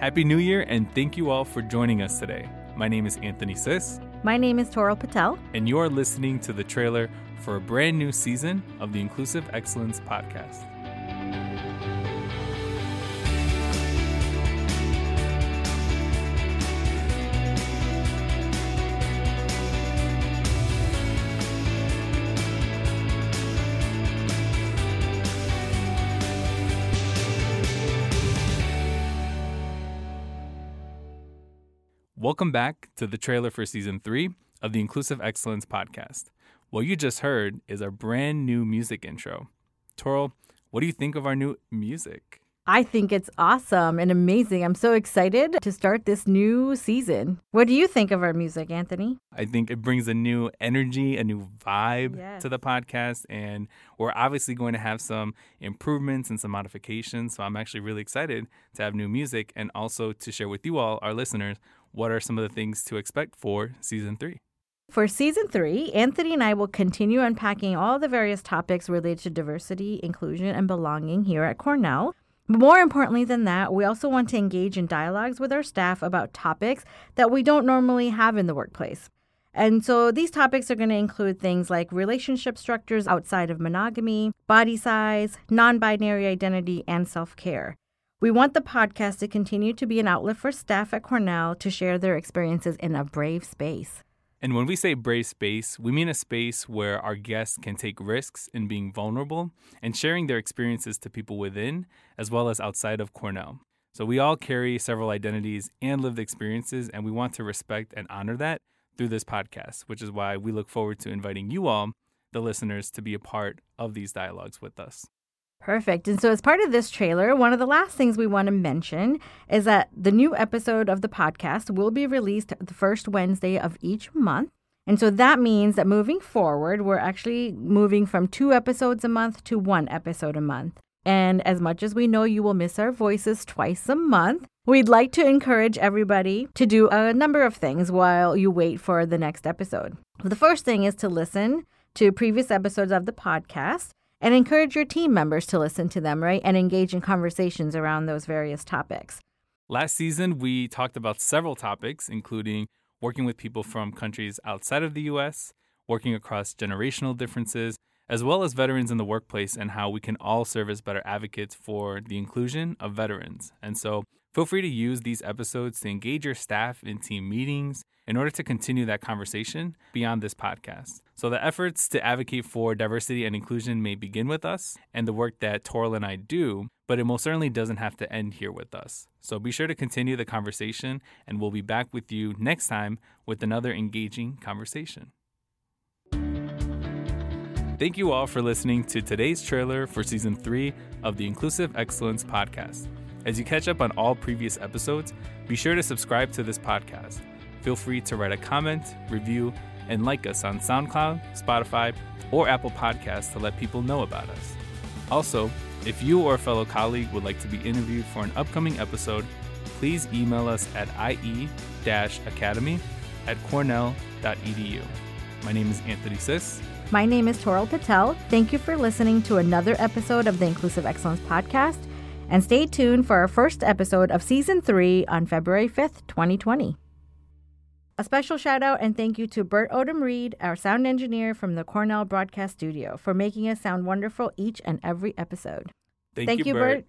Happy New Year, and thank you all for joining us today. My name is Anthony Sis. My name is Toral Patel. And you are listening to the trailer for a brand new season of the Inclusive Excellence Podcast. Welcome back to the trailer for season three of the Inclusive Excellence Podcast. What you just heard is our brand new music intro. Toral, what do you think of our new music? I think it's awesome and amazing. I'm so excited to start this new season. What do you think of our music, Anthony? I think it brings a new energy, a new vibe Yes. to the podcast, and we're obviously going to have some improvements and some modifications. So I'm actually really excited to have new music and also to share with you all, our listeners, what are some of the things to expect for season three. For season three, Anthony and I will continue unpacking all the various topics related to diversity, inclusion, and belonging here at Cornell. More importantly than that, we also want to engage in dialogues with our staff about topics that we don't normally have in the workplace. And so these topics are going to include things like relationship structures outside of monogamy, body size, non binary identity, and self care. We want the podcast to continue to be an outlet for staff at Cornell to share their experiences in a brave space. And when we say brave space, we mean a space where our guests can take risks in being vulnerable and sharing their experiences to people within as well as outside of Cornell. So we all carry several identities and lived experiences, and we want to respect and honor that through this podcast, which is why we look forward to inviting you all, the listeners, to be a part of these dialogues with us. Perfect. And so, as part of this trailer, one of the last things we want to mention is that the new episode of the podcast will be released the first Wednesday of each month. And so that means that moving forward, we're actually moving from two episodes a month to one episode a month. And as much as we know you will miss our voices twice a month, we'd like to encourage everybody to do a number of things while you wait for the next episode. The first thing is to listen to previous episodes of the podcast and encourage your team members to listen to them, right? And engage in conversations around those various topics. Last season, we talked about several topics, including working with people from countries outside of the US, working across generational differences, as well as veterans in the workplace and how we can all serve as better advocates for the inclusion of veterans. And so feel free to use these episodes to engage your staff in team meetings in order to continue that conversation beyond this podcast. So the efforts to advocate for diversity and inclusion may begin with us and the work that Toral and I do, but it most certainly doesn't have to end here with us. So be sure to continue the conversation, and we'll be back with you next time with another engaging conversation. Thank you all for listening to today's trailer for season three of the Inclusive Excellence Podcast. As you catch up on all previous episodes, be sure to subscribe to this podcast. Feel free to write a comment, review, and like us on SoundCloud, Spotify, or Apple Podcasts to let people know about us. Also, if you or a fellow colleague would like to be interviewed for an upcoming episode, please email us at ie-academy at cornell.edu. My name is Anthony Sis. My name is Toral Patel. Thank you for listening to another episode of the Inclusive Excellence Podcast. And stay tuned for our first episode of season three on February 5th, 2020. A special shout out and thank you to Bert Odom Reed, our sound engineer from the Cornell Broadcast Studio, for making us sound wonderful each and every episode. Thank, Thank you, Bert.